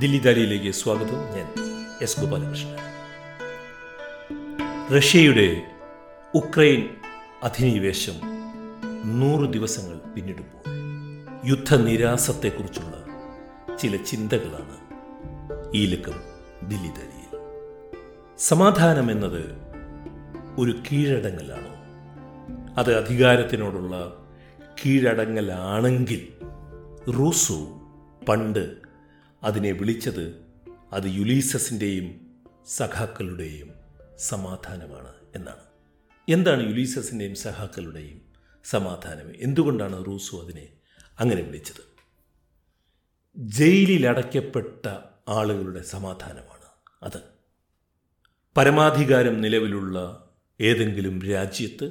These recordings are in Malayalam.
ദില്ലി ദാലിയിലേക്ക് സ്വാഗതം. ഞാൻ എസ് ഗോപാലകൃഷ്ണൻ. റഷ്യയുടെ ഉക്രൈൻ അധിനിവേശം നൂറ് ദിവസങ്ങൾ പിന്നിടുമ്പോൾ യുദ്ധനിരാസത്തെക്കുറിച്ചുള്ള ചില ചിന്തകളാണ് ഈ ലക്കം ദില്ലി ദാലിയിൽ. സമാധാനം എന്നത് ഒരു കീഴടങ്ങലാണോ. അത് അധികാരത്തിനോടുള്ള കീഴടങ്ങലാണെങ്കിൽ റൂസോ പണ്ട് അതിനെ വിളിച്ചത് അത് യുലീസസിന്റെയും സഖാക്കളുടെയും സമാധാനമാണ് എന്നാണ്. എന്താണ് യുലീസസിന്റെയും സഖാക്കളുടെയും സമാധാനം? എന്തുകൊണ്ടാണ് റൂസു അതിനെ അങ്ങനെ വിളിച്ചത്? ജയിലിലടയ്ക്കപ്പെട്ട ആളുകളുടെ സമാധാനമാണ് അത്. പരമാധികാരം നിലവിലുള്ള ഏതെങ്കിലും രാജ്യത്ത്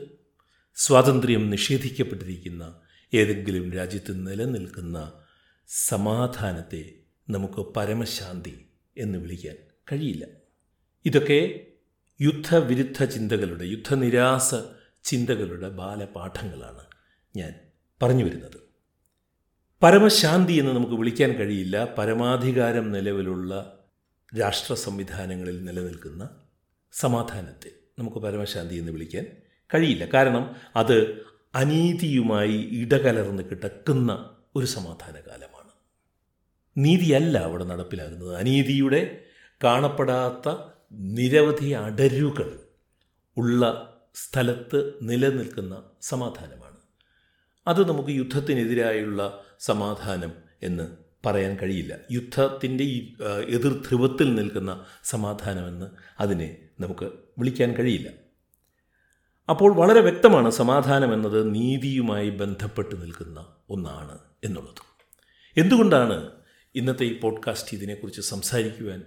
സ്വാതന്ത്ര്യം നിഷേധിക്കപ്പെട്ടിരിക്കുന്ന ഏതെങ്കിലും രാജ്യത്ത് നിലനിൽക്കുന്ന സമാധാനത്തെ നമുക്ക് പരമശാന്തി എന്ന് വിളിക്കാൻ കഴിയില്ല. ഇതൊക്കെ യുദ്ധവിരുദ്ധ ചിന്തകളുടെ യുദ്ധനിരാസ ചിന്തകളുടെ ബാലപാഠങ്ങളാണ് ഞാൻ പറഞ്ഞു വരുന്നത്. പരമശാന്തി എന്ന് നമുക്ക് വിളിക്കാൻ കഴിയില്ല. പരമാധികാരം നിലവിലുള്ള രാഷ്ട്ര സംവിധാനങ്ങളിൽ നിലനിൽക്കുന്ന സമാധാനത്തെ നമുക്ക് പരമശാന്തി എന്ന് വിളിക്കാൻ കഴിയില്ല. കാരണം അത് അനീതിയുമായി ഇടകലർന്ന് കിടക്കുന്ന ഒരു സമാധാന കാലമാണ് നീതിയല്ല അവിടെ നടപ്പിലാകുന്നത്. അനീതിയുടെ കാണപ്പെടാത്ത നിരവധി അടരുകൾ ഉള്ള സ്ഥലത്ത് നിലനിൽക്കുന്ന സമാധാനമാണ്. അത് നമുക്ക് യുദ്ധത്തിനെതിരായുള്ള സമാധാനം എന്ന് പറയാൻ കഴിയില്ല. യുദ്ധത്തിന്റെ എതിർ ധ്രുവത്തിൽ നിൽക്കുന്ന സമാധാനമെന്ന് അതിനെ നമുക്ക് വിളിക്കാൻ കഴിയില്ല. അപ്പോൾ വളരെ വ്യക്തമാണ് സമാധാനം എന്നത് നീതിയുമായി ബന്ധപ്പെട്ട് നിൽക്കുന്ന ഒന്നാണ് എന്നുള്ളത്. എന്തുകൊണ്ടാണ് ഇന്നത്തെ ഈ പോഡ്കാസ്റ്റ് ഇതിനെക്കുറിച്ച് സംസാരിക്കുവാൻ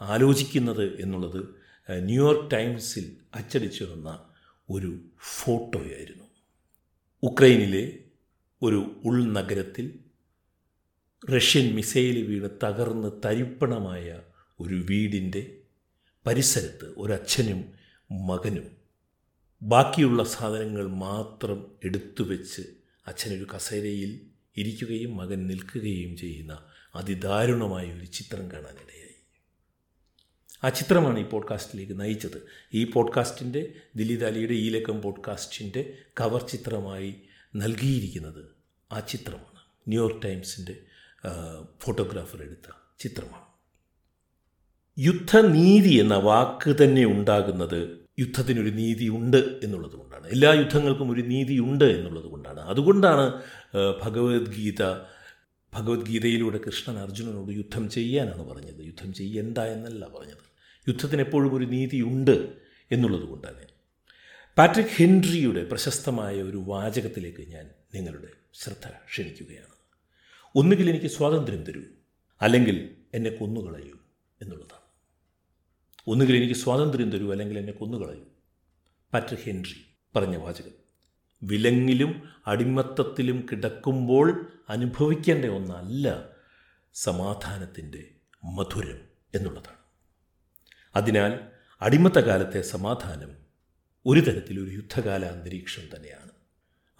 ആലോചിക്കുന്നത് എന്നുള്ളത് ന്യൂയോർക്ക് ടൈംസിൽ അച്ചടിച്ചു വന്ന ഒരു ഫോട്ടോയായിരുന്നു. ഉക്രൈനിലെ ഒരു ഉൾനഗരത്തിൽ റഷ്യൻ മിസൈൽ വീണ് തകർന്ന് തരിപ്പണമായ ഒരു വീടിന്റെ പരിസരത്ത് ഒരച്ഛനും മകനും. ബാക്കിയുള്ള സാധനങ്ങൾ മാത്രം എടുത്തു വെച്ച് അച്ഛനൊരു കസേരയിൽ ഇരിക്കുകയും മകൻ നിൽക്കുകയും ചെയ്യുന്ന അതിദാരുണമായ ഒരു ചിത്രം കാണാനിടയായി. ആ ചിത്രമാണ് ഈ പോഡ്കാസ്റ്റിലേക്ക് നയിച്ചത്. ഈ പോഡ്കാസ്റ്റിന്റെ ദിലീപ് അലിയുടെ ഈ ലക്കം പോഡ്കാസ്റ്റിന്റെ കവർ ചിത്രമായി നൽകിയിരിക്കുന്നത് ആ ചിത്രമാണ്. ന്യൂയോർക്ക് ടൈംസിന്റെ ഫോട്ടോഗ്രാഫർ എടുത്ത ചിത്രമാണ്. യുദ്ധനീതി എന്ന വാക്ക് തന്നെ ഉണ്ടാകുന്നത് യുദ്ധത്തിനൊരു നീതി ഉണ്ട് എന്നുള്ളത് കൊണ്ടാണ്. എല്ലാ യുദ്ധങ്ങൾക്കും ഒരു നീതി ഉണ്ട് എന്നുള്ളത് കൊണ്ടാണ്. അതുകൊണ്ടാണ് ഭഗവത്ഗീത ഭഗവത്ഗീതയിലൂടെ കൃഷ്ണൻ അർജുനനോട് യുദ്ധം ചെയ്യാനാണ് പറഞ്ഞത്. യുദ്ധം ചെയ്യണ്ട എന്നല്ല പറഞ്ഞത്. യുദ്ധത്തിന് എപ്പോഴും ഒരു നീതിയുണ്ട് എന്നുള്ളത് കൊണ്ടാണ്. പാട്രിക് ഹെൻറിയുടെ പ്രശസ്തമായ ഒരു വാചകത്തിലേക്ക് ഞാൻ നിങ്ങളുടെ ശ്രദ്ധ ക്ഷണിക്കുകയാണ്. ഒന്നുകിൽ എനിക്ക് സ്വാതന്ത്ര്യം തരൂ അല്ലെങ്കിൽ എന്നെ കൊന്നുകളയൂ എന്നുള്ളതാണ്. ഒന്നുകിൽ എനിക്ക് സ്വാതന്ത്ര്യം തരൂ അല്ലെങ്കിൽ എന്നെ കൊന്നുകളയൂ. പാട്രിക് ഹെൻറി പറഞ്ഞ വാചകം. വിലങ്ങിലും അടിമത്തത്തിലും കിടക്കുമ്പോൾ അനുഭവിക്കേണ്ട ഒന്നല്ല സമാധാനത്തിന്റെ മധുരം എന്നുള്ളതാണ്. അതിനാൽ അടിമത്തകാലത്തെ സമാധാനം ഒരു തരത്തിലൊരു യുദ്ധകാല അന്തരീക്ഷം തന്നെയാണ്.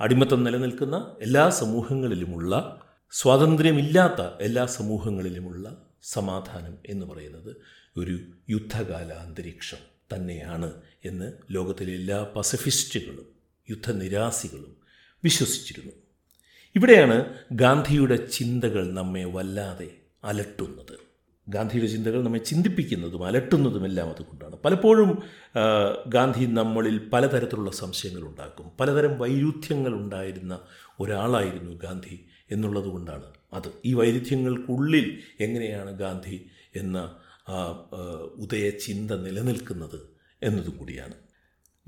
അടിമത്തം നിലനിൽക്കുന്ന എല്ലാ സമൂഹങ്ങളിലുമുള്ള സ്വാതന്ത്ര്യമില്ലാത്ത എല്ലാ സമൂഹങ്ങളിലുമുള്ള സമാധാനം എന്ന് പറയുന്നത് ഒരു യുദ്ധകാല അന്തരീക്ഷം തന്നെയാണ് എന്ന് ലോകത്തിലെ എല്ലാ പസഫിസ്റ്റുകളും യുദ്ധനിരാസികളും വിശ്വസിച്ചിരുന്നു. ഇവിടെയാണ് ഗാന്ധിയുടെ ചിന്തകൾ നമ്മെ വല്ലാതെ അലട്ടുന്നത്. ഗാന്ധിയുടെ ചിന്തകൾ നമ്മെ ചിന്തിപ്പിക്കുന്നതും അലട്ടുന്നതും എല്ലാം അതുകൊണ്ടാണ്. പലപ്പോഴും ഗാന്ധി നമ്മളിൽ പലതരത്തിലുള്ള സംശയങ്ങൾ ഉണ്ടാക്കും. പലതരം വൈരുദ്ധ്യങ്ങൾ ഉണ്ടായിരുന്ന ഒരാളായിരുന്നു ഗാന്ധി എന്നുള്ളത് കൊണ്ടാണ് അത്. ഈ വൈരുദ്ധ്യങ്ങൾക്കുള്ളിൽ എങ്ങനെയാണ് ഗാന്ധി എന്ന ഉദയ ചിന്ത നിലനിൽക്കുന്നത് എന്നതുകൂടിയാണ്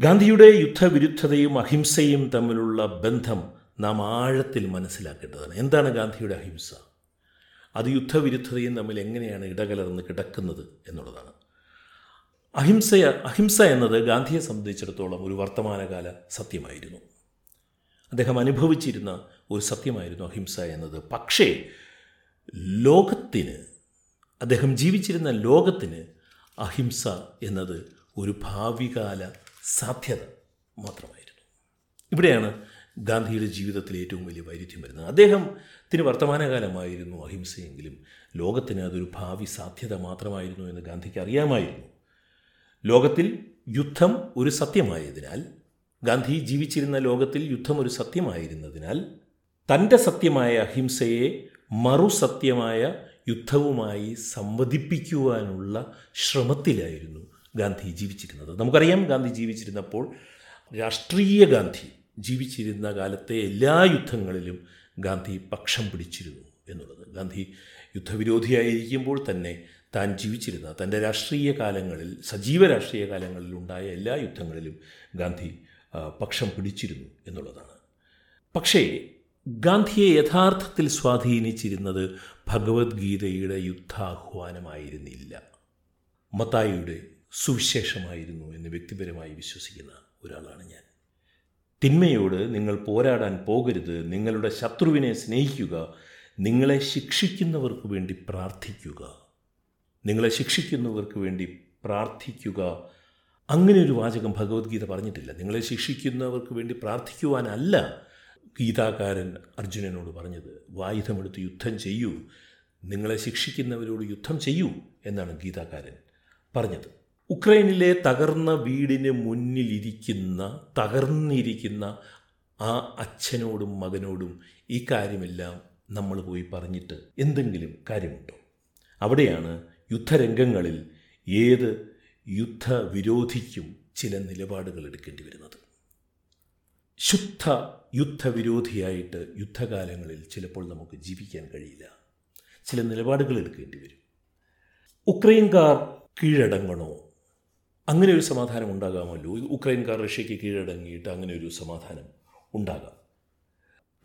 ഗാന്ധിയുടെ യുദ്ധവിരുദ്ധതയും അഹിംസയും തമ്മിലുള്ള ബന്ധം നാം ആഴത്തിൽ മനസ്സിലാക്കേണ്ടതാണ്. എന്താണ് ഗാന്ധിയുടെ അഹിംസ? അത് യുദ്ധവിരുദ്ധതയും തമ്മിൽ എങ്ങനെയാണ് ഇടകലർന്ന് കിടക്കുന്നത് എന്നുള്ളതാണ്. അഹിംസ അഹിംസ എന്നത് ഗാന്ധിയെ സംബന്ധിച്ചിടത്തോളം ഒരു വർത്തമാനകാല സത്യമായിരുന്നു. അദ്ദേഹം അനുഭവിച്ചിരുന്ന ഒരു സത്യമായിരുന്നു അഹിംസ എന്നത്. പക്ഷേ ലോകത്തിന് അദ്ദേഹം ജീവിച്ചിരുന്ന ലോകത്തിന് അഹിംസ എന്നത് ഒരു ഭാവികാല സാധ്യത മാത്രമായിരുന്നു. ഇവിടെയാണ് ഗാന്ധിയുടെ ജീവിതത്തിലെ ഏറ്റവും വലിയ വൈരുദ്ധ്യം വരുന്നത്. അദ്ദേഹത്തിന് വർത്തമാനകാലമായിരുന്നു അഹിംസയെങ്കിലും ലോകത്തിന് അതൊരു ഭാവി സാധ്യത മാത്രമായിരുന്നു എന്ന് ഗാന്ധിക്ക് അറിയാമായിരുന്നു. ലോകത്തിൽ യുദ്ധം ഒരു സത്യമായതിനാൽ ഗാന്ധി ജീവിച്ചിരുന്ന ലോകത്തിൽ യുദ്ധം ഒരു സത്യമായിരുന്നതിനാൽ തന്റെ സത്യമായ അഹിംസയെ മറുസത്യമായ യുദ്ധവുമായി സംവദിപ്പിക്കുവാനുള്ള ശ്രമത്തിലായിരുന്നു ഗാന്ധി ജീവിച്ചിരുന്നത്. നമുക്കറിയാം ഗാന്ധി ജീവിച്ചിരുന്നപ്പോൾ രാഷ്ട്രീയ ഗാന്ധി ജീവിച്ചിരുന്ന കാലത്തെ എല്ലാ യുദ്ധങ്ങളിലും ഗാന്ധി പക്ഷം പിടിച്ചിരുന്നു എന്നുള്ളത്. ഗാന്ധി യുദ്ധവിരോധിയായിരിക്കുമ്പോൾ തന്നെ താൻ ജീവിച്ചിരുന്ന തന്റെ രാഷ്ട്രീയ കാലങ്ങളിൽ സജീവ രാഷ്ട്രീയ കാലങ്ങളിൽ ഉണ്ടായ എല്ലാ യുദ്ധങ്ങളിലും ഗാന്ധി പക്ഷം പിടിച്ചിരുന്നു എന്നുള്ളതാണ്. പക്ഷേ ഗാന്ധിയെ യഥാർത്ഥത്തിൽ സ്വാധീനിച്ചിരുന്നത് ഭഗവത്ഗീതയുടെ യുദ്ധാഹ്വാനമായിരുന്നില്ല. മത്തായിയുടെ സുവിശേഷമായിരുന്നു എന്ന് വ്യക്തിപരമായി വിശ്വസിക്കുന്ന ഒരാളാണ് ഞാൻ. തിന്മയോട് നിങ്ങൾ പോരാടാൻ പോകരുത് നിങ്ങളുടെ ശത്രുവിനെ സ്നേഹിക്കുക നിങ്ങളെ ശിക്ഷിക്കുന്നവർക്ക് വേണ്ടി പ്രാർത്ഥിക്കുക. നിങ്ങളെ ശിക്ഷിക്കുന്നവർക്ക് വേണ്ടി പ്രാർത്ഥിക്കുക. അങ്ങനെ ഒരു വാചകം ഭഗവത്ഗീത പറഞ്ഞിട്ടില്ല. നിങ്ങളെ ശിക്ഷിക്കുന്നവർക്ക് വേണ്ടി പ്രാർത്ഥിക്കുവാനല്ല ഗീതാകാരൻ അർജുനനോട് പറഞ്ഞത്. വായുധമെടുത്ത് യുദ്ധം ചെയ്യൂ. നിങ്ങളെ ശിക്ഷിക്കുന്നവരോട് യുദ്ധം ചെയ്യൂ എന്നാണ് ഗീതാകാരൻ പറഞ്ഞത്. ഉക്രൈനിലെ തകർന്ന വീടിന് മുന്നിലിരിക്കുന്ന തകർന്നിരിക്കുന്ന ആ അച്ഛനോടും മകനോടും ഈ കാര്യമെല്ലാം നമ്മൾ പോയി പറഞ്ഞിട്ട് എന്തെങ്കിലും കാര്യമുണ്ടോ? അവിടെയാണ് യുദ്ധരംഗങ്ങളിൽ ഏത് യുദ്ധവിരോധിക്കും ചില നിലപാടുകൾ എടുക്കേണ്ടി വരുന്നത്. ശുദ്ധ യുദ്ധവിരോധിയായിട്ട് യുദ്ധകാലങ്ങളിൽ ചിലപ്പോൾ നമുക്ക് ജീവിക്കാൻ കഴിയില്ല. ചില നിലപാടുകൾ എടുക്കേണ്ടി വരും. ഉക്രൈൻകാർ കീഴടങ്ങണോ? അങ്ങനെ ഒരു സമാധാനം ഉണ്ടാകാമല്ലോ. ഉക്രൈൻകാർ റഷ്യയ്ക്ക് കീഴടങ്ങിയിട്ട് അങ്ങനെ ഒരു സമാധാനം ഉണ്ടാകാം.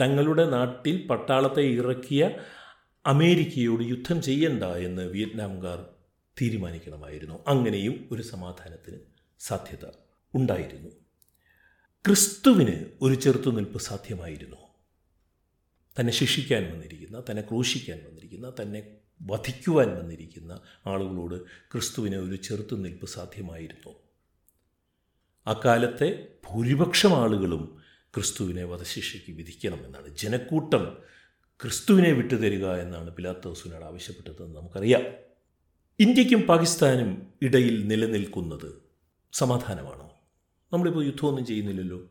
തങ്ങളുടെ നാട്ടിൽ പട്ടാളത്തെ ഇറക്കിയ അമേരിക്കയോട് യുദ്ധം ചെയ്യണ്ട എന്ന് വിയറ്റ്നാംകാർ തീരുമാനിക്കണമായിരുന്നു. അങ്ങനെയും ഒരു സമാധാനത്തിന് സാധ്യത ഉണ്ടായിരുന്നു. ക്രിസ്തുവിന് ഒരു ചെറുത്തുനിൽപ്പ് സാധ്യമായിരുന്നു. തന്നെ ശിക്ഷിക്കാൻ വന്നിരിക്കുന്ന തന്നെ ക്രൂശിക്കാൻ വന്നിരിക്കുന്ന തന്നെ വധിക്കുവാൻ വന്നിരിക്കുന്ന ആളുകളോട് ക്രിസ്തുവിന് ഒരു ചെറുത്തുനിൽപ്പ് സാധ്യമായിരുന്നു. അക്കാലത്തെ ഭൂരിപക്ഷം ആളുകളും ക്രിസ്തുവിനെ വധശിക്ഷയ്ക്ക് വിധിക്കണമെന്നാണ്. ജനക്കൂട്ടം ക്രിസ്തുവിനെ വിട്ടുതരിക എന്നാണ് പിലാത്തോസിനോട് ആവശ്യപ്പെട്ടതെന്ന് നമുക്കറിയാം. ഇന്ത്യക്കും പാകിസ്ഥാനും ഇടയിൽ നിലനിൽക്കുന്നത് സമാധാനമാണോ? നമ്മളിപ്പോൾ യുദ്ധമൊന്നും ചെയ്യുന്നില്ലല്ലോ.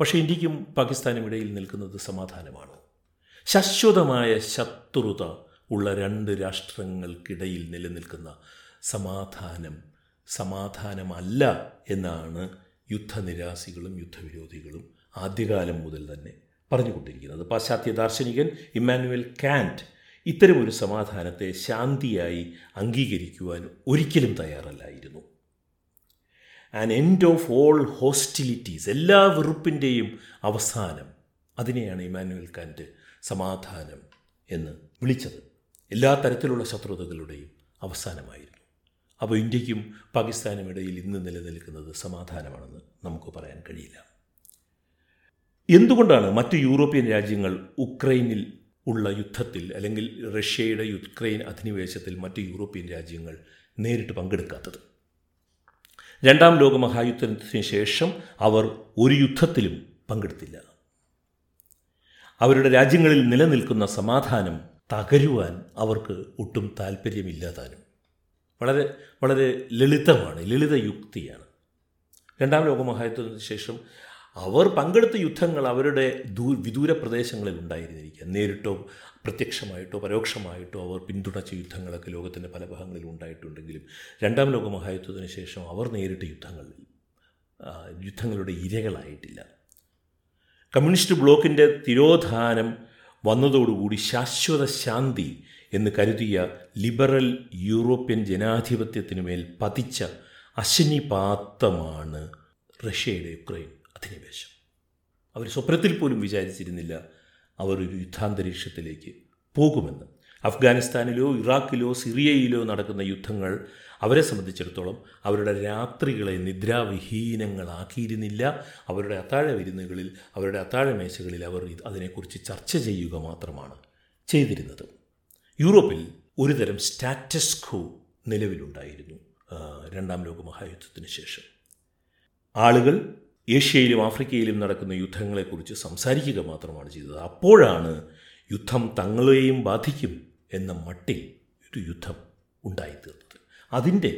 പക്ഷേ ഇന്ത്യക്കും പാകിസ്ഥാനും ഇടയിൽ നിൽക്കുന്നത് സമാധാനമാണോ? ശാശ്വതമായ ശത്രുത ഉള്ള രണ്ട് രാഷ്ട്രങ്ങൾക്കിടയിൽ നിലനിൽക്കുന്ന സമാധാനം സമാധാനമല്ല എന്നാണ് യുദ്ധനിരാസികളും യുദ്ധവിരോധികളും ആദ്യകാലം മുതൽ തന്നെ പറഞ്ഞുകൊണ്ടിരിക്കുന്നത്. പാശ്ചാത്യ ദാർശനികൻ ഇമ്മാനുവൽ കാന്റ് ഇത്തരമൊരു സമാധാനത്തെ ശാന്തിയായി അംഗീകരിക്കുവാൻ ഒരിക്കലും തയ്യാറല്ലായിരുന്നു. An end of all hostilities എല്ലാ വെറുപ്പിന്റെയും അവസാനം അതിനെയാണ് ഇമാനുവൽ കാന്റ് സമാധാനം എന്ന് വിളിച്ചത്. എല്ലാ തരത്തിലുള്ള ശത്രുതകളുടെയും അവസാനമായിരുന്നു. അപ്പോൾ ഇന്ത്യക്കും പാകിസ്ഥാനും ഇടയിൽ ഇന്ന് നിലനിൽക്കുന്നത് സമാധാനമാണെന്ന് നമുക്ക് പറയാൻ കഴിയില്ല. എന്തുകൊണ്ടാണ് മറ്റ് യൂറോപ്യൻ രാജ്യങ്ങൾ ഉക്രൈനിൽ ഉള്ള യുദ്ധത്തിൽ അല്ലെങ്കിൽ റഷ്യയുടെ യുക്രൈൻ അധിനിവേശത്തിൽ മറ്റ് യൂറോപ്യൻ രാജ്യങ്ങൾ നേരിട്ട് പങ്കെടുക്കാത്തത്? രണ്ടാം ലോക മഹായുദ്ധത്തിന് ശേഷം അവർ ഒരു യുദ്ധത്തിലും പങ്കെടുത്തില്ല. അവരുടെ രാജ്യങ്ങളിൽ നിലനിൽക്കുന്ന സമാധാനം തകരുവാൻ അവർക്ക് ഒട്ടും താല്പര്യമില്ലാതാനും വളരെ വളരെ ലളിതമാണ് ലളിത യുക്തിയാണ്. രണ്ടാം ലോകമഹായുദ്ധത്തിന് ശേഷം അവർ പങ്കെടുത്ത യുദ്ധങ്ങൾ അവരുടെ ദൂ വിദൂര പ്രദേശങ്ങളിൽ ഉണ്ടായിരുന്നിരിക്കുക. നേരിട്ടോ പ്രത്യക്ഷമായിട്ടോ പരോക്ഷമായിട്ടോ അവർ പിന്തുണച്ച യുദ്ധങ്ങളൊക്കെ ലോകത്തിന്റെ പല ഭാഗങ്ങളിൽ ഉണ്ടായിട്ടുണ്ടെങ്കിലും രണ്ടാം ലോക മഹായുദ്ധത്തിന് ശേഷം അവർ നേരിട്ട യുദ്ധങ്ങളിൽ യുദ്ധങ്ങളുടെ ഇരകളായിട്ടില്ല. കമ്മ്യൂണിസ്റ്റ് ബ്ലോക്കിന്റെ തിരോധാനം വന്നതോടുകൂടി ശാശ്വത ശാന്തി എന്ന് കരുതിയ ലിബറൽ യൂറോപ്യൻ ജനാധിപത്യത്തിനുമേൽ പതിച്ച അശനിപാത്തമാണ് റഷ്യയുടെ യുക്രൈൻ അധിനിവേശം. അവർ സ്വപ്നത്തിൽ പോലും വിചാരിച്ചിരുന്നില്ല അവർ ഒരു യുദ്ധാന്തരീക്ഷത്തിലേക്ക് പോകുമെന്ന്. അഫ്ഗാനിസ്ഥാനിലോ ഇറാഖിലോ സിറിയയിലോ നടക്കുന്ന യുദ്ധങ്ങൾ അവരെ സംബന്ധിച്ചിടത്തോളം അവരുടെ രാത്രികളെ നിദ്രാവിഹീനങ്ങളാക്കിയിരുന്നില്ല. അവരുടെ അത്താഴ വിരുന്നുകളിൽ അവരുടെ അത്താഴ മേശകളിൽ അവർ അതിനെക്കുറിച്ച് ചർച്ച ചെയ്യുക മാത്രമാണ് ചെയ്തിരുന്നത്. യൂറോപ്പിൽ ഒരുതരം സ്റ്റാറ്റസ് ഖോ നിലവിലുണ്ടായിരുന്നു രണ്ടാം ലോക മഹായുദ്ധത്തിന് ശേഷം. ആളുകൾ ഏഷ്യയിലും ആഫ്രിക്കയിലും നടക്കുന്ന യുദ്ധങ്ങളെക്കുറിച്ച് സംസാരിക്കുക മാത്രമാണ് ചെയ്തത്. അപ്പോഴാണ് യുദ്ധം തങ്ങളെയും ബാധിക്കും എന്ന മട്ടിൽ ഒരു യുദ്ധം ഉണ്ടായിത്തീർന്നത്. അതിന്റെ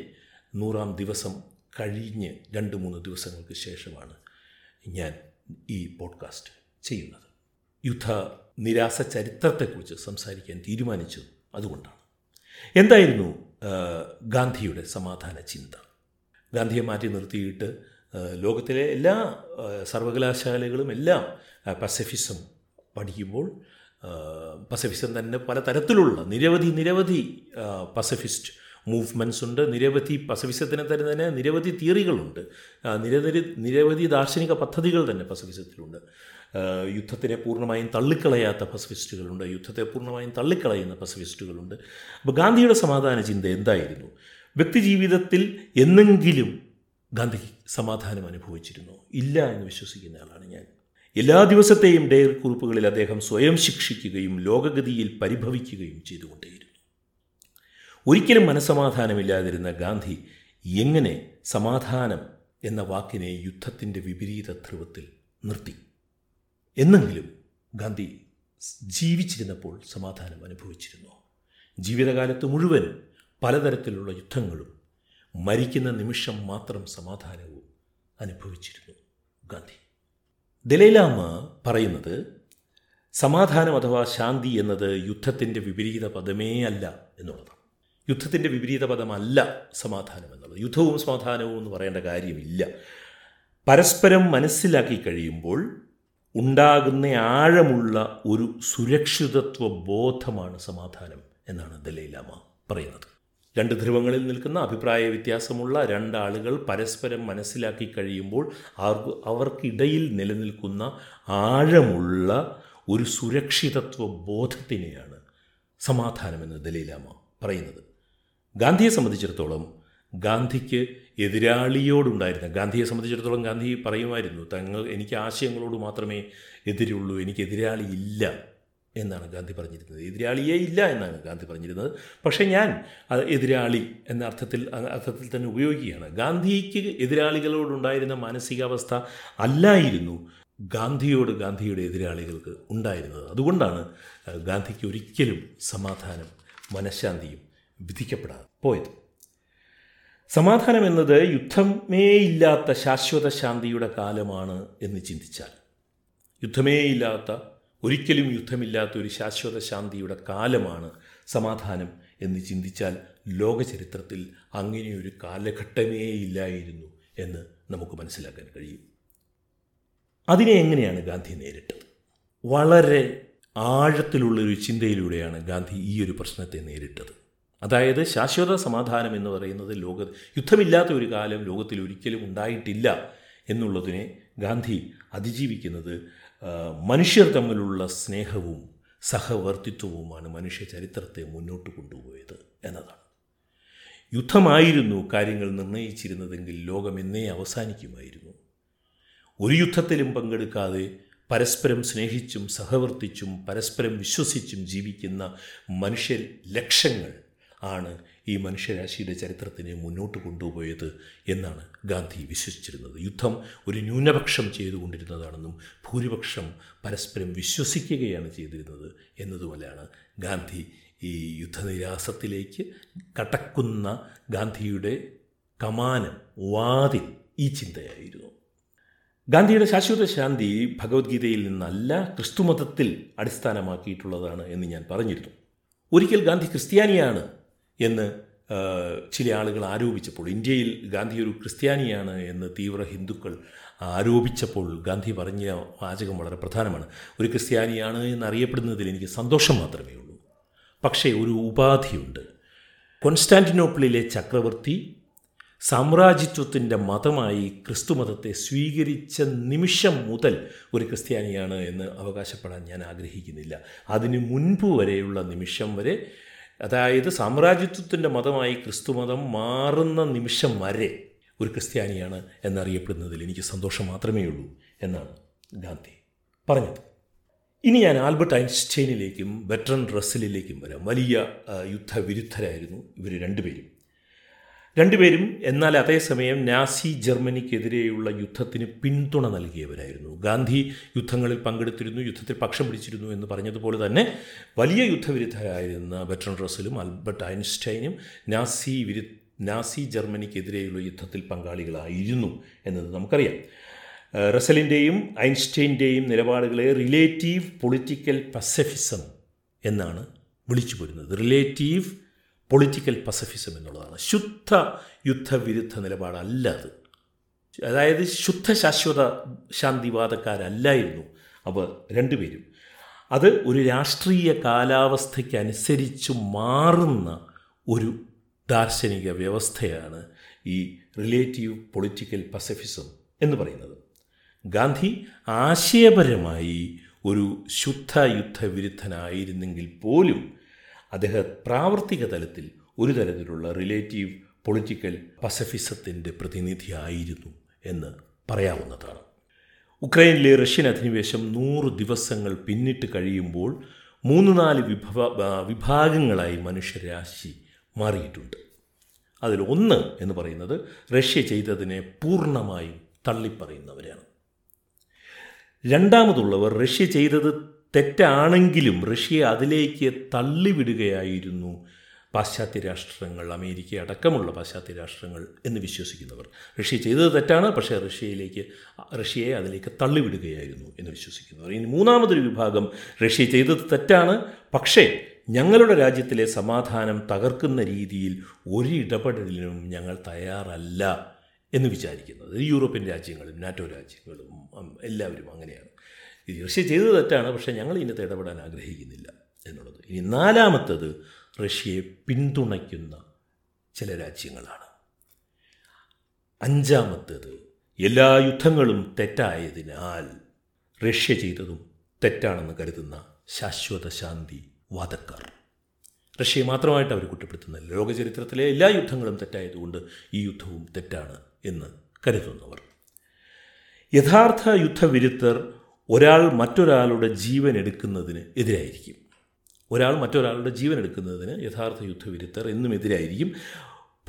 നൂറാം ദിവസം കഴിഞ്ഞ് രണ്ട് മൂന്ന് ദിവസങ്ങൾക്ക് ശേഷമാണ് ഞാൻ ഈ പോഡ്കാസ്റ്റ് ചെയ്യുന്നത്. യുദ്ധ നിരാശ ചരിത്രത്തെക്കുറിച്ച് സംസാരിക്കാൻ തീരുമാനിച്ചത് അതുകൊണ്ടാണ്. എന്തായിരുന്നു ഗാന്ധിയുടെ സമാധാന ചിന്ത? ഗാന്ധിയെ മാറ്റി നിർത്തിയിട്ട് ലോകത്തിലെ എല്ലാ സർവകലാശാലകളും എല്ലാം പസഫിസം പഠിക്കുമ്പോൾ പസഫിസം തന്നെ പല തരത്തിലുള്ള നിരവധി നിരവധി പസഫിസ്റ്റ് മൂവ്മെന്റ്സ് ഉണ്ട് നിരവധി പസഫിസത്തിനെ തന്നെ തന്നെ നിരവധി തിയറികളുണ്ട്. നിരവധി നിരവധി ദാർശനിക പദ്ധതികൾ തന്നെ പസഫിസത്തിലുണ്ട് യുദ്ധത്തിനെ പൂർണമായും തള്ളിക്കളയാത്ത പസഫിസ്റ്റുകളുണ്ട് യുദ്ധത്തെ പൂർണമായും തള്ളിക്കളയുന്ന പസഫിസ്റ്റുകളുണ്ട് അപ്പോൾ ഗാന്ധിയുടെ സമാധാന ചിന്ത എന്തായിരുന്നു? വ്യക്തിജീവിതത്തിൽ എന്നെങ്കിലും ഗാന്ധി സമാധാനം അനുഭവിച്ചിരുന്നു? ഇല്ല എന്ന് വിശ്വസിക്കുന്ന ആളാണ് ഞാൻ. എല്ലാ ദിവസത്തെയും ഡയറി കുറിപ്പുകളിൽ അദ്ദേഹം സ്വയം ശിക്ഷിക്കുകയും ലോകഗതിയിൽ പരിഭവിക്കുകയും ചെയ്തുകൊണ്ടേയിരുന്നു. ഒരിക്കലും മനസമാധാനമില്ലാതിരുന്ന ഗാന്ധി എങ്ങനെ സമാധാനം എന്ന വാക്കിനെ യുദ്ധത്തിന്റെ വിപരീത ധ്രുവത്തിൽ നിർത്തി? എന്നെങ്കിലും ഗാന്ധി ജീവിച്ചിരുന്നപ്പോൾ സമാധാനം അനുഭവിച്ചിരുന്നു. ജീവിതകാലത്ത് മുഴുവൻ പലതരത്തിലുള്ള യുദ്ധങ്ങളും മരിക്കുന്ന നിമിഷം മാത്രം സമാധാനവും അനുഭവിച്ചിരുന്നു ഗാന്ധി. ദലൈലാമ പറയുന്നത് സമാധാനം അഥവാ ശാന്തി എന്നത് യുദ്ധത്തിന്റെ വിപരീത പദമേ അല്ല എന്നുള്ളതാണ്. യുദ്ധത്തിന്റെ വിപരീത പദമല്ല സമാധാനം എന്നുള്ളത്. യുദ്ധവും സമാധാനവും എന്ന് പറയേണ്ട കാര്യമില്ല. പരസ്പരം മനസ്സിലാക്കി കഴിയുമ്പോൾ ഉണ്ടാകുന്ന ആഴമുള്ള ഒരു സുരക്ഷിതത്വ ബോധമാണ് സമാധാനം എന്നാണ് ദലൈലാമ പറയുന്നത്. രണ്ട് ധ്രുവങ്ങളിൽ നിൽക്കുന്ന അഭിപ്രായ വ്യത്യാസമുള്ള രണ്ടാളുകൾ പരസ്പരം മനസ്സിലാക്കി കഴിയുമ്പോൾ അവർ അവർക്കിടയിൽ നിലനിൽക്കുന്ന ആഴമുള്ള ഒരു സുരക്ഷിതത്വ ബോധത്തിനെയാണ് സമാധാനമെന്ന് ദലൈലാമ പറയുന്നത്. ഗാന്ധിയെ സംബന്ധിച്ചിടത്തോളം ഗാന്ധിക്ക് എതിരാളിയോടുണ്ടായിരുന്ന ഗാന്ധിയെ സംബന്ധിച്ചിടത്തോളം ഗാന്ധി പറയുമായിരുന്നു തങ്ങൾ എനിക്ക് ആശയങ്ങളോട് മാത്രമേ എതിരുള്ളൂ എനിക്ക് എതിരാളി ഇല്ല എന്നാണ് ഗാന്ധി പറഞ്ഞിരുന്നത്. എതിരാളിയേ ഇല്ല എന്നാണ് ഗാന്ധി പറഞ്ഞിരുന്നത്. പക്ഷേ ഞാൻ അത് എതിരാളി എന്ന അർത്ഥത്തിൽ അർത്ഥത്തിൽ തന്നെ ഉപയോഗിക്കുകയാണ്. ഗാന്ധിക്ക് എതിരാളികളോടുണ്ടായിരുന്ന മാനസികാവസ്ഥ അല്ലായിരുന്നു ഗാന്ധിയോട് ഗാന്ധിയുടെ എതിരാളികൾക്ക് ഉണ്ടായിരുന്നത്. അതുകൊണ്ടാണ് ഗാന്ധിക്ക് ഒരിക്കലും സമാധാനം മനഃശാന്തിയും വിധിക്കപ്പെടാതെ. പോയത്. സമാധാനം എന്നത് യുദ്ധമേ ഇല്ലാത്ത ശാശ്വത ശാന്തിയുടെ കാലമാണ് എന്ന് ചിന്തിച്ചാൽ. യുദ്ധമേ ഇല്ലാത്ത ഒരിക്കലും യുദ്ധമില്ലാത്ത ഒരു ശാശ്വത ശാന്തിയുടെ കാലമാണ് സമാധാനം എന്ന് ചിന്തിച്ചാൽ ലോകചരിത്രത്തിൽ അങ്ങനെയൊരു കാലഘട്ടമേ ഇല്ലായിരുന്നു എന്ന് നമുക്ക് മനസ്സിലാക്കാൻ കഴിയും. അതിനെ എങ്ങനെയാണ് ഗാന്ധി നേരിട്ടത്? വളരെ ആഴത്തിലുള്ളൊരു ചിന്തയിലൂടെയാണ് ഗാന്ധി ഈ ഒരു പ്രശ്നത്തെ നേരിട്ടത്. അതായത് ശാശ്വത സമാധാനം എന്ന് പറയുന്നത് ലോക യുദ്ധമില്ലാത്ത ഒരു കാലം ലോകത്തിൽ ഒരിക്കലും ഉണ്ടായിട്ടില്ല എന്നുള്ളതിനെ ഗാന്ധി അതിജീവിക്കുന്നത് മനുഷ്യർ തമ്മിലുള്ള സ്നേഹവും സഹവർത്തിത്വവുമാണ് മനുഷ്യ ചരിത്രത്തെ മുന്നോട്ട് കൊണ്ടുപോയത് എന്നതാണ്. യുദ്ധമായിരുന്നു കാര്യങ്ങൾ നിർണയിച്ചിരുന്നതെങ്കിൽ ലോകം എന്നേ അവസാനിക്കുമായിരുന്നു. ഒരു യുദ്ധത്തിലും പങ്കെടുക്കാതെ പരസ്പരം സ്നേഹിച്ചും സഹവർത്തിച്ചും പരസ്പരം വിശ്വസിച്ചും ജീവിക്കുന്ന മനുഷ്യ ലക്ഷങ്ങൾ ആണ് ഈ മനുഷ്യരാശിയുടെ ചരിത്രത്തിനെ മുന്നോട്ട് കൊണ്ടുപോയത് എന്നാണ് ഗാന്ധി വിശ്വസിച്ചിരുന്നത്. യുദ്ധം ഒരു ന്യൂനപക്ഷം ചെയ്തുകൊണ്ടിരുന്നതാണെന്നും ഭൂരിപക്ഷം പരസ്പരം വിശ്വസിക്കുകയാണ് ചെയ്തിരുന്നത് എന്നതുപോലെയാണ് ഗാന്ധി ഈ യുദ്ധനിരാസത്തിലേക്ക് കടക്കുന്ന ഗാന്ധിയുടെ കമാനം വാതിൽ ഈ ചിന്തയായിരുന്നു. ഗാന്ധിയുടെ ശാശ്വത ശാന്തി ഭഗവത്ഗീതയിൽ നിന്നല്ല ക്രിസ്തുമതത്തിൽ അടിസ്ഥാനമാക്കിയിട്ടുള്ളതാണ് എന്ന് ഞാൻ പറഞ്ഞിരുന്നു. ഒരിക്കൽ ഗാന്ധി ക്രിസ്ത്യാനിയാണ് എന്ന് ചില ആളുകൾ ആരോപിച്ചപ്പോൾ. ഇന്ത്യയിൽ ഗാന്ധി ഒരു ക്രിസ്ത്യാനിയാണ് എന്ന് തീവ്ര ഹിന്ദുക്കൾ ആരോപിച്ചപ്പോൾ ഗാന്ധി പറഞ്ഞ വാചകം വളരെ പ്രധാനമാണ്. ഒരു ക്രിസ്ത്യാനിയാണ് എന്നറിയപ്പെടുന്നതിൽ എനിക്ക് സന്തോഷം മാത്രമേ ഉള്ളൂ. പക്ഷേ ഒരു ഉപാധിയുണ്ട്. കോൺസ്റ്റാന്റിനോപ്പിളിലെ ചക്രവർത്തി സാമ്രാജ്യത്വത്തിന്റെ മതമായി ക്രിസ്തുമതത്തെ സ്വീകരിച്ച നിമിഷം മുതൽ ഒരു ക്രിസ്ത്യാനിയാണ് എന്ന് അവകാശപ്പെടാൻ ഞാൻ ആഗ്രഹിക്കുന്നില്ല. അതിന് മുൻപ് വരെയുള്ള നിമിഷം വരെ അതായത് സാമ്രാജ്യത്വത്തിന്റെ മതമായി ക്രിസ്തുമതം മാറുന്ന നിമിഷം വരെ ഒരു ക്രിസ്ത്യാനിയാണ് എന്നറിയപ്പെടുന്നതിൽ എനിക്ക് സന്തോഷം മാത്രമേ ഉള്ളൂ എന്നാണ് ഗാന്ധി പറഞ്ഞത്. ഇനി ഞാൻ ആൽബർട്ട് ഐൻസ്റ്റൈനിലേക്കും വെറ്ററൻ റസലിലേക്കും വരാം. വലിയ യുദ്ധവിരുദ്ധരായിരുന്നു ഇവർ രണ്ടുപേരും. രണ്ടുപേരും എന്നാൽ അതേസമയം നാസി ജർമ്മനിക്കെതിരെയുള്ള യുദ്ധത്തിന് പിന്തുണ നൽകിയവരായിരുന്നു. ഗാന്ധി യുദ്ധങ്ങളിൽ പങ്കെടുത്തിരുന്നു യുദ്ധത്തിൽ പക്ഷം പിടിച്ചിരുന്നു എന്ന് പറഞ്ഞതുപോലെ തന്നെ വലിയ യുദ്ധവിരുദ്ധരായിരുന്ന ബെട്രൺ റസലും ആൽബർട്ട് ഐൻസ്റ്റൈനും നാസി വിരു നാസി ജർമ്മനിക്കെതിരെയുള്ള യുദ്ധത്തിൽ പങ്കാളികളായിരുന്നു എന്നത് നമുക്കറിയാം. റസലിന്റെയും ഐൻസ്റ്റൈന്റെയും നിലപാടുകളെ റിലേറ്റീവ് പൊളിറ്റിക്കൽ പസഫിസം എന്നാണ് വിളിച്ചു പോരുന്നത് റിലേറ്റീവ് പൊളിറ്റിക്കൽ പസഫിസം എന്നുള്ളതാണ്. ശുദ്ധ യുദ്ധവിരുദ്ധ നിലപാടല്ല അത്. അതായത് ശുദ്ധ ശാശ്വത ശാന്തിവാദക്കാരല്ലായിരുന്നു അവർ രണ്ടുപേരും. അത് ഒരു രാഷ്ട്രീയ കാലാവസ്ഥയ്ക്കനുസരിച്ച് മാറുന്ന ഒരു ദാർശനിക വ്യവസ്ഥയാണ് ഈ റിലേറ്റീവ് പൊളിറ്റിക്കൽ പസഫിസം എന്ന് പറയുന്നത്. ഗാന്ധി ആശയപരമായി ഒരു ശുദ്ധ യുദ്ധവിരുദ്ധനായിരുന്നെങ്കിൽ പോലും അദ്ദേഹം പ്രാവർത്തിക തലത്തിൽ ഒരു തരത്തിലുള്ള റിലേറ്റീവ് പൊളിറ്റിക്കൽ പസഫിസത്തിന്റെ പ്രതിനിധിയായിരുന്നു എന്ന് പറയാവുന്നതാണ്. ഉക്രൈനിലെ റഷ്യൻ അധിനിവേശം നൂറ് ദിവസങ്ങൾ പിന്നിട്ട് കഴിയുമ്പോൾ മൂന്ന് നാല് വിഭവ വിഭാഗങ്ങളായി മനുഷ്യരാശി മാറിയിട്ടുണ്ട്. അതിൽ ഒന്ന് എന്ന് പറയുന്നത് റഷ്യ ചെയ്തതിനെ പൂർണമായും തള്ളിപ്പറയുന്നവരാണ്. രണ്ടാമതുള്ളവർ റഷ്യ ചെയ്തത് തെറ്റാണെങ്കിലും റഷ്യയെ അതിലേക്ക് തള്ളിവിടുകയായിരുന്നു പാശ്ചാത്യ രാഷ്ട്രങ്ങൾ അമേരിക്ക അടക്കമുള്ള പാശ്ചാത്യ രാഷ്ട്രങ്ങൾ എന്ന് വിശ്വസിക്കുന്നവർ. റഷ്യ ചെയ്തത് തെറ്റാണ് പക്ഷേ റഷ്യയിലേക്ക് റഷ്യയെ അതിലേക്ക് തള്ളിവിടുകയായിരുന്നു എന്ന് വിശ്വസിക്കുന്നവർ. ഇനി മൂന്നാമതൊരു വിഭാഗം റഷ്യ ചെയ്തത് തെറ്റാണ് പക്ഷേ ഞങ്ങളുടെ രാജ്യത്തിലെ സമാധാനം തകർക്കുന്ന രീതിയിൽ ഒരു ഇടപെടലിനും ഞങ്ങൾ തയ്യാറല്ല എന്ന് വിചാരിക്കുന്നത്. യൂറോപ്യൻ രാജ്യങ്ങളും നാറ്റോ രാജ്യങ്ങളും എല്ലാവരും അങ്ങനെയാണ്. ഇത് റഷ്യ ചെയ്തത് തെറ്റാണ് പക്ഷേ ഞങ്ങൾ ഇതിനകത്ത് ഇടപെടാൻ ആഗ്രഹിക്കുന്നില്ല എന്നുള്ളത്. ഇനി നാലാമത്തത് റഷ്യയെ പിന്തുണയ്ക്കുന്ന ചില രാജ്യങ്ങളാണ്. അഞ്ചാമത്തേത് എല്ലാ യുദ്ധങ്ങളും തെറ്റായതിനാൽ റഷ്യ ചെയ്തതും തെറ്റാണെന്ന് കരുതുന്ന ശാശ്വത ശാന്തി വാദക്കാർ. റഷ്യയെ മാത്രമായിട്ട് അവർ കുറ്റപ്പെടുത്തുന്ന ലോകചരിത്രത്തിലെ എല്ലാ യുദ്ധങ്ങളും തെറ്റായതുകൊണ്ട് ഈ യുദ്ധവും തെറ്റാണ് എന്ന് കരുതുന്നവർ. യഥാർത്ഥ യുദ്ധവിരുദ്ധർ ഒരാൾ മറ്റൊരാളുടെ ജീവൻ എടുക്കുന്നതിന് എതിരായിരിക്കും. ഒരാൾ മറ്റൊരാളുടെ ജീവൻ എടുക്കുന്നതിന് യഥാർത്ഥ യുദ്ധവിരുദ്ധർ എന്നും എതിരായിരിക്കും.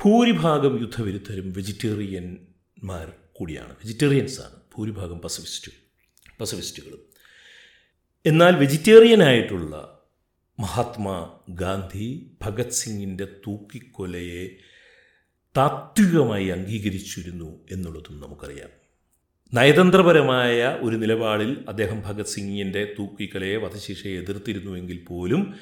ഭൂരിഭാഗം യുദ്ധവിരുദ്ധരും വെജിറ്റേറിയന്മാർ കൂടിയാണ്. വെജിറ്റേറിയൻസാണ്. ഭൂരിഭാഗം പസഫിസ്റ്റും പസഫിസ്റ്റുകളും. എന്നാൽ വെജിറ്റേറിയനായിട്ടുള്ള മഹാത്മാ ഗാന്ധി ഭഗത് സിംഗിന്റെ തൂക്കിക്കൊലയെ താത്വികമായി അംഗീകരിച്ചിരുന്നു എന്നുള്ളതും നമുക്കറിയാം. നയതന്ത്രപരമായ ഒരു നിലപാടിൽ അദ്ദേഹം ഭഗത് സിംഗിന്റെ തൂക്കിക്കലയെ വധശിക്ഷയെ എതിർത്തിരുന്നുവെങ്കിൽ പോലും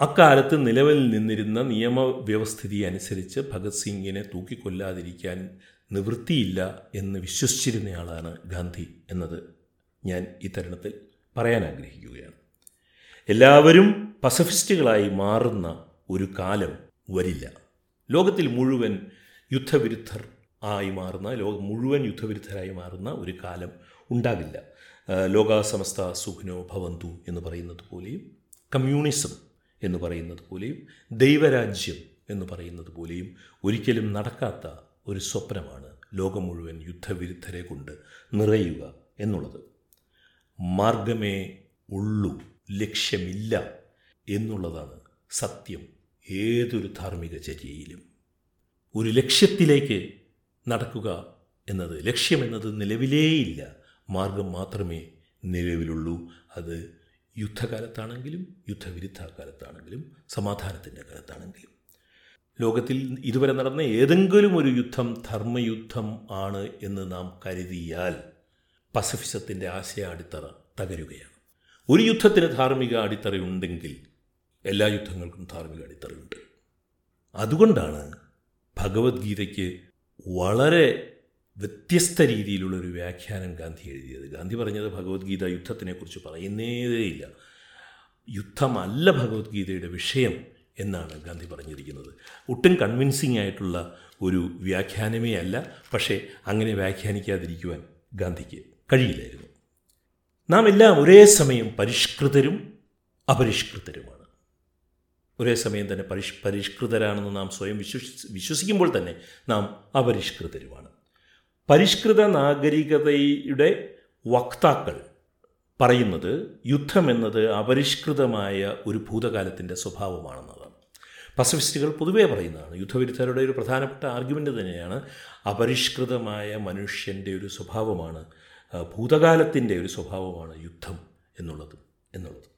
അക്കാലത്ത് നിലവിൽ നിന്നിരുന്ന നിയമവ്യവസ്ഥിതി അനുസരിച്ച് ഭഗത് സിംഗിനെ തൂക്കിക്കൊല്ലാതിരിക്കാൻ നിവൃത്തിയില്ല എന്ന് വിശ്വസിച്ചിരുന്നയാളാണ് ഗാന്ധി എന്നത് ഞാൻ ഈ തരുണത്തിൽ പറയാൻ ആഗ്രഹിക്കുകയാണ്. എല്ലാവരും പസഫിസ്റ്റുകളായി മാറുന്ന ഒരു കാലം വരില്ല. ലോകത്തിൽ മുഴുവൻ യുദ്ധവിരുദ്ധർ ആയി മാറുന്ന ലോകം മുഴുവൻ യുദ്ധവിരുദ്ധരായി മാറുന്ന ഒരു കാലം ഉണ്ടാകില്ല. ലോകാസമസ്ത സുഖനോ ഭവന്തു എന്ന് പറയുന്നത് പോലെയും കമ്മ്യൂണിസം എന്ന് പറയുന്നത് പോലെയും ദൈവരാജ്യം എന്ന് പറയുന്നത് പോലെയും ഒരിക്കലും നടക്കാത്ത ഒരു സ്വപ്നമാണ് ലോകം മുഴുവൻ യുദ്ധവിരുദ്ധരെ കൊണ്ട് നിറയുക എന്നുള്ളത്. മാർഗമേ ഉള്ളൂ ലക്ഷ്യമില്ല എന്നുള്ളതാണ് സത്യം ഏതൊരു ധാർമ്മിക ചര്യയിലും. ഒരു ലക്ഷ്യത്തിലേക്ക് നടക്കുക എന്നത് ലക്ഷ്യമെന്നത് നിലവിലേയില്ല. മാർഗം മാത്രമേ നിലവിലുള്ളൂ. അത് യുദ്ധകാലത്താണെങ്കിലും യുദ്ധവിരുദ്ധ കാലത്താണെങ്കിലും സമാധാനത്തിന്റെ കാലത്താണെങ്കിലും. ലോകത്തിൽ ഇതുവരെ നടന്ന ഏതെങ്കിലും ഒരു യുദ്ധം ധർമ്മയുദ്ധം ആണ് എന്ന് നാം കരുതിയാൽ പസഫിസത്തിന്റെ ആശയ അടിത്തറ തകരുകയാണ്. ഒരു യുദ്ധത്തിന് ധാർമ്മിക അടിത്തറയുണ്ടെങ്കിൽ എല്ലാ യുദ്ധങ്ങൾക്കും ധാർമ്മിക അടിത്തറയുണ്ട്. അതുകൊണ്ടാണ് ഭഗവത്ഗീതയ്ക്ക് വളരെ വ്യത്യസ്ത രീതിയിലുള്ളൊരു വ്യാഖ്യാനം ഗാന്ധി എഴുതിയത്. ഗാന്ധി പറഞ്ഞത് ഭഗവത്ഗീത യുദ്ധത്തിനെക്കുറിച്ച് പറയുന്നതേയില്ല യുദ്ധമല്ല ഭഗവത്ഗീതയുടെ വിഷയം എന്നാണ് ഗാന്ധി പറഞ്ഞിരിക്കുന്നത്. ഒട്ടും കൺവിൻസിംഗ് ആയിട്ടുള്ള ഒരു വ്യാഖ്യാനമേ അല്ല. പക്ഷേ അങ്ങനെ വ്യാഖ്യാനിക്കാതിരിക്കുവാൻ ഗാന്ധിക്ക് കഴിയില്ലായിരുന്നു. നാം എല്ലാം ഒരേ സമയം പരിഷ്കൃതരും അപരിഷ്കൃതരുമാണ്. ഒരേ സമയം തന്നെ പരിഷ് പരിഷ്കൃതരാണെന്ന് നാം സ്വയം വിശ്വസി വിശ്വസിക്കുമ്പോൾ തന്നെ നാം അപരിഷ്കൃതരുമാണ്. പരിഷ്കൃത നാഗരികതയുടെ വക്താക്കൾ പറയുന്നത് യുദ്ധം എന്നത് അപരിഷ്കൃതമായ ഒരു ഭൂതകാലത്തിന്റെ സ്വഭാവമാണെന്നതാണ്. പസഫിസ്റ്റുകൾ പൊതുവേ പറയുന്നതാണ് യുദ്ധവിരുദ്ധരുടെ ഒരു പ്രധാനപ്പെട്ട ആർഗ്യുമെന്റ് തന്നെയാണ് അപരിഷ്കൃതമായ മനുഷ്യന്റെ ഒരു സ്വഭാവമാണ് ഭൂതകാലത്തിന്റെ ഒരു സ്വഭാവമാണ് യുദ്ധം എന്നുള്ളത് എന്നുള്ളത്.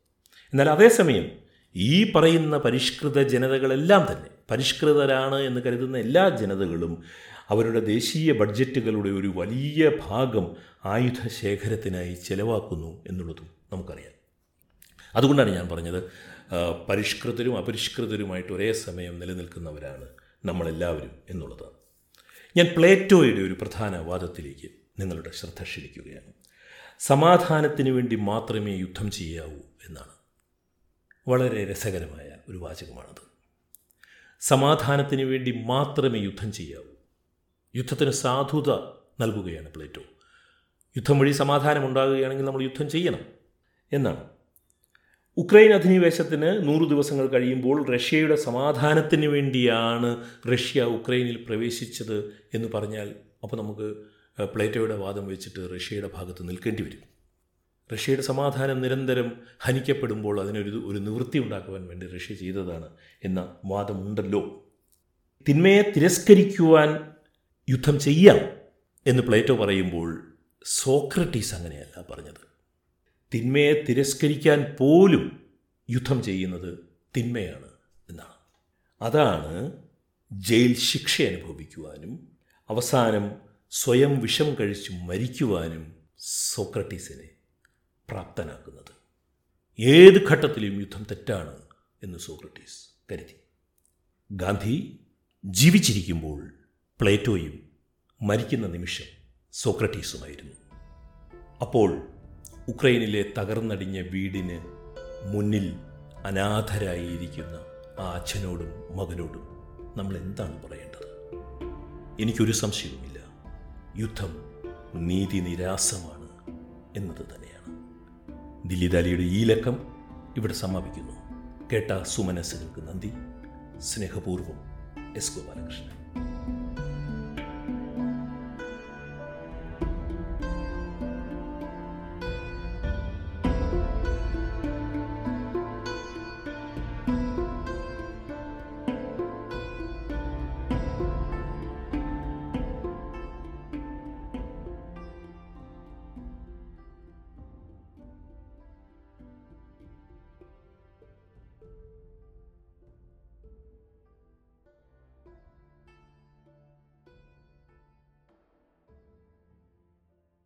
എന്നാൽ അതേസമയം ഈ പറയുന്ന പരിഷ്കൃത ജനതകളെല്ലാം തന്നെ പരിഷ്കൃതരാണ് എന്ന് കരുതുന്ന എല്ലാ ജനതകളും അവരുടെ ദേശീയ ബഡ്ജറ്റുകളുടെ ഒരു വലിയ ഭാഗം ആയുധ ശേഖരത്തിനായി ചെലവാക്കുന്നു എന്നുള്ളതും നമുക്കറിയാം. അതുകൊണ്ടാണ് ഞാൻ പറഞ്ഞത് പരിഷ്കൃതരും അപരിഷ്കൃതരുമായിട്ട് ഒരേ സമയം നിലനിൽക്കുന്നവരാണ് നമ്മളെല്ലാവരും എന്നുള്ളത്. ഞാൻ പ്ലേറ്റോയുടെ ഒരു പ്രധാന വാദത്തിലേക്ക് നിങ്ങളുടെ ശ്രദ്ധ ക്ഷണിക്കുകയാണ്. സമാധാനത്തിന് വേണ്ടി മാത്രമേ യുദ്ധം ചെയ്യാവൂ എന്നാണ്. വളരെ രസകരമായ ഒരു വാചകമാണത്. സമാധാനത്തിന് വേണ്ടി മാത്രമേ യുദ്ധം ചെയ്യാവൂ. യുദ്ധത്തിന് സാധുത നൽകുകയാണ് പ്ലേറ്റോ. യുദ്ധം വഴി സമാധാനം ഉണ്ടാകുകയാണെങ്കിൽ നമ്മൾ യുദ്ധം ചെയ്യണം. എന്നാണ്. ഉക്രൈൻ അധിനിവേശത്തിന് നൂറ് ദിവസങ്ങൾ കഴിയുമ്പോൾ റഷ്യയുടെ സമാധാനത്തിന് വേണ്ടിയാണ് റഷ്യ ഉക്രൈനിൽ പ്രവേശിച്ചത് എന്ന് പറഞ്ഞാൽ അപ്പോൾ നമുക്ക് പ്ലേറ്റോയുടെ വാദം വെച്ചിട്ട് റഷ്യയുടെ ഭാഗത്ത് നിൽക്കേണ്ടി വരും. റഷ്യയുടെ സമാധാനം നിരന്തരം ഹനിക്കപ്പെടുമ്പോൾ അതിനൊരു ഒരു നിവൃത്തി ഉണ്ടാക്കുവാൻ വേണ്ടി റഷ്യ ചെയ്തതാണ് എന്ന വാദമുണ്ടല്ലോ. തിന്മയെ തിരസ്കരിക്കുവാൻ യുദ്ധം ചെയ്യാം എന്ന് പ്ലേറ്റോ പറയുമ്പോൾ സോക്രട്ടീസ് അങ്ങനെയല്ല പറഞ്ഞത്. തിന്മയെ തിരസ്കരിക്കാൻ പോലും യുദ്ധം ചെയ്യുന്നത് തിന്മയാണ് എന്നാണ്. അതാണ് ജയിൽ ശിക്ഷ അനുഭവിക്കുവാനും അവസാനം സ്വയം വിഷം കഴിച്ച് മരിക്കുവാനും സോക്രട്ടീസിനെ പ്രാപ്തനാക്കുന്നത്. ഏത് ഘട്ടത്തിലും യുദ്ധം തെറ്റാണ് എന്ന് സോക്രട്ടീസ് കരുതി. ഗാന്ധി ജീവിച്ചിരിക്കുമ്പോൾ പ്ലേറ്റോയും മരിക്കുന്ന നിമിഷം സോക്രട്ടീസുമായിരുന്നു. അപ്പോൾ ഉക്രൈനിലെ തകർന്നടിഞ്ഞ വീടിന് മുന്നിൽ അനാഥരായിരിക്കുന്ന ആ അച്ഛനോടും മകനോടും നമ്മൾ എന്താണ് പറയേണ്ടത്? എനിക്കൊരു സംശയവുമില്ല. യുദ്ധം നീതി നിരാസമാണ് എന്നത് തന്നെയാണ്. ദില്ലിദാലിയുടെ ഈ ലക്കം ഇവിടെ സമാപിക്കുന്നു. കേട്ട സുമനസ്സുകൾക്ക് നന്ദി. സ്നേഹപൂർവം എസ് ഗോപാലകൃഷ്ണൻ.